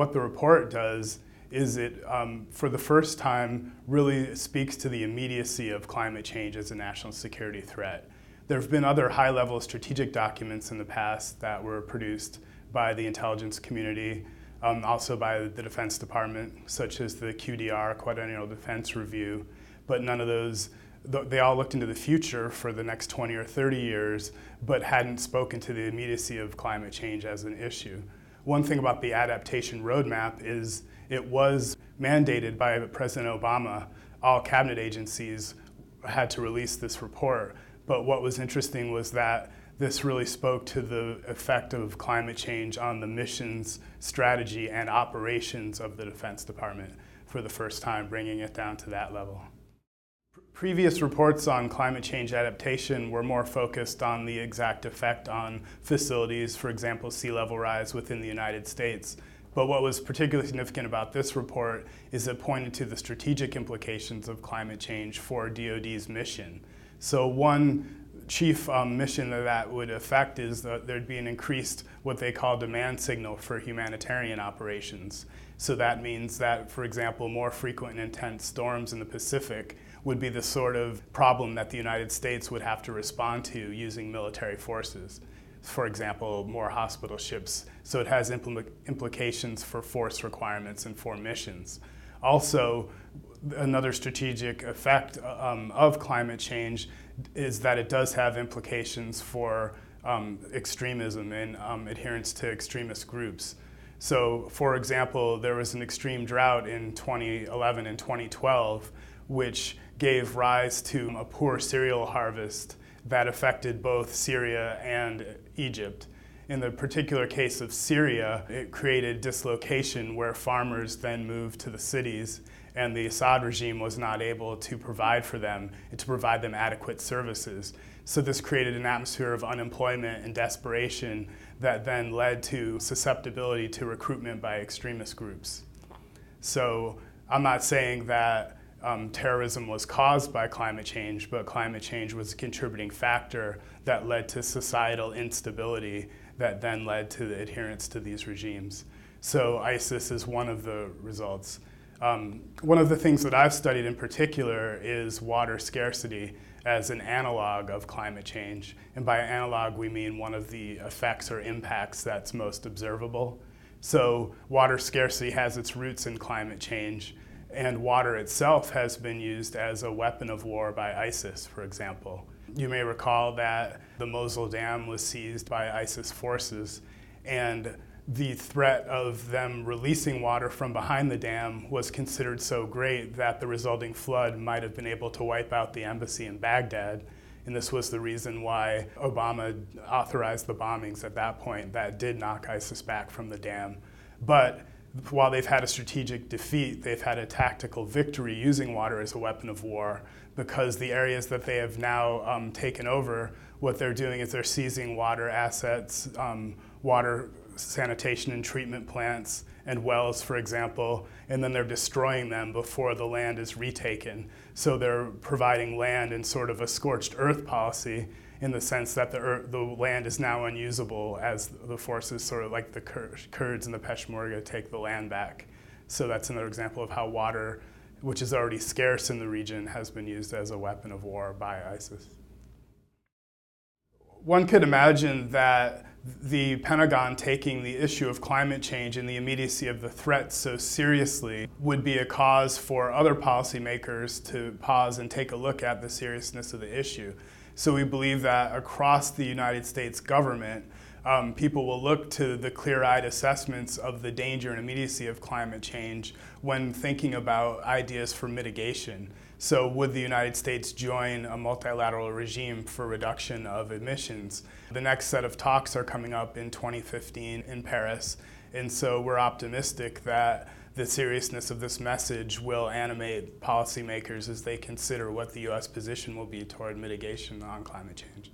What the report does is it, um, for the first time, really speaks to the immediacy of climate change as a national security threat. There have been other high level strategic documents in the past that were produced by the intelligence community, um, also by the Defense Department, such as the QDR, Quadrennial Defense Review, but none of those they all looked into the future for the next 20 or 30 years, but hadn't spoken to the immediacy of climate change as an issue. One thing about the adaptation roadmap is it was mandated by President Obama. All cabinet agencies had to release this report. But what was interesting was that this really spoke to the effect of climate change on the missions, strategy, and operations of the Defense Department for the first time, bringing it down to that level. Previous reports on climate change adaptation were more focused on the exact effect on facilities, for example, sea level rise within the United States. But what was particularly significant about this report is it pointed to the strategic implications of climate change for DoD's mission. So one chief um, mission that that would affect is that there'd be an increased what they call demand signal for humanitarian operations. So that means that, for example, more frequent and intense storms in the Pacific would be the sort of problem that the United States would have to respond to using military forces. For example, more hospital ships. So it has impl implications for force requirements and for missions. Also, another strategic effect um, of climate change is that it does have implications for um, extremism and um, adherence to extremist groups. So, for example, there was an extreme drought in 2011 and 2012, which gave rise to a poor cereal harvest that affected both Syria and Egypt. In the particular case of Syria, it created dislocation where farmers then moved to the cities and the Assad regime was not able to provide for them to provide them adequate services. So this created an atmosphere of unemployment and desperation that then led to susceptibility to recruitment by extremist groups. So I'm not saying that um, terrorism was caused by climate change, but climate change was a contributing factor that led to societal instability that then led to the adherence to these regimes. So ISIS is one of the results. Um, one of the things that I've studied in particular is water scarcity as an analog of climate change. And by analog, we mean one of the effects or impacts that's most observable. So water scarcity has its roots in climate change and water itself has been used as a weapon of war by ISIS, for example. You may recall that the Mosul Dam was seized by ISIS forces, and the threat of them releasing water from behind the dam was considered so great that the resulting flood might have been able to wipe out the embassy in Baghdad. And this was the reason why Obama authorized the bombings at that point that did knock ISIS back from the dam. But while they've had a strategic defeat, they've had a tactical victory using water as a weapon of war because the areas that they have now um, taken over, what they're doing is they're seizing water assets, um, water sanitation and treatment plants, and wells, for example, and then they're destroying them before the land is retaken. So they're providing land in sort of a scorched earth policy in the sense that the, the land is now unusable as the forces, sort of like the Kurds and the Peshmerga, take the land back. So that's another example of how water, which is already scarce in the region, has been used as a weapon of war by ISIS. One could imagine that the Pentagon taking the issue of climate change and the immediacy of the threat so seriously would be a cause for other policymakers to pause and take a look at the seriousness of the issue. So we believe that across the United States government, um, people will look to the clear-eyed assessments of the danger and immediacy of climate change when thinking about ideas for mitigation. So would the United States join a multilateral regime for reduction of emissions? The next set of talks are coming up in 2015 in Paris, and so we're optimistic that the seriousness of this message will animate policymakers as they consider what the U.S. position will be toward mitigation on climate change.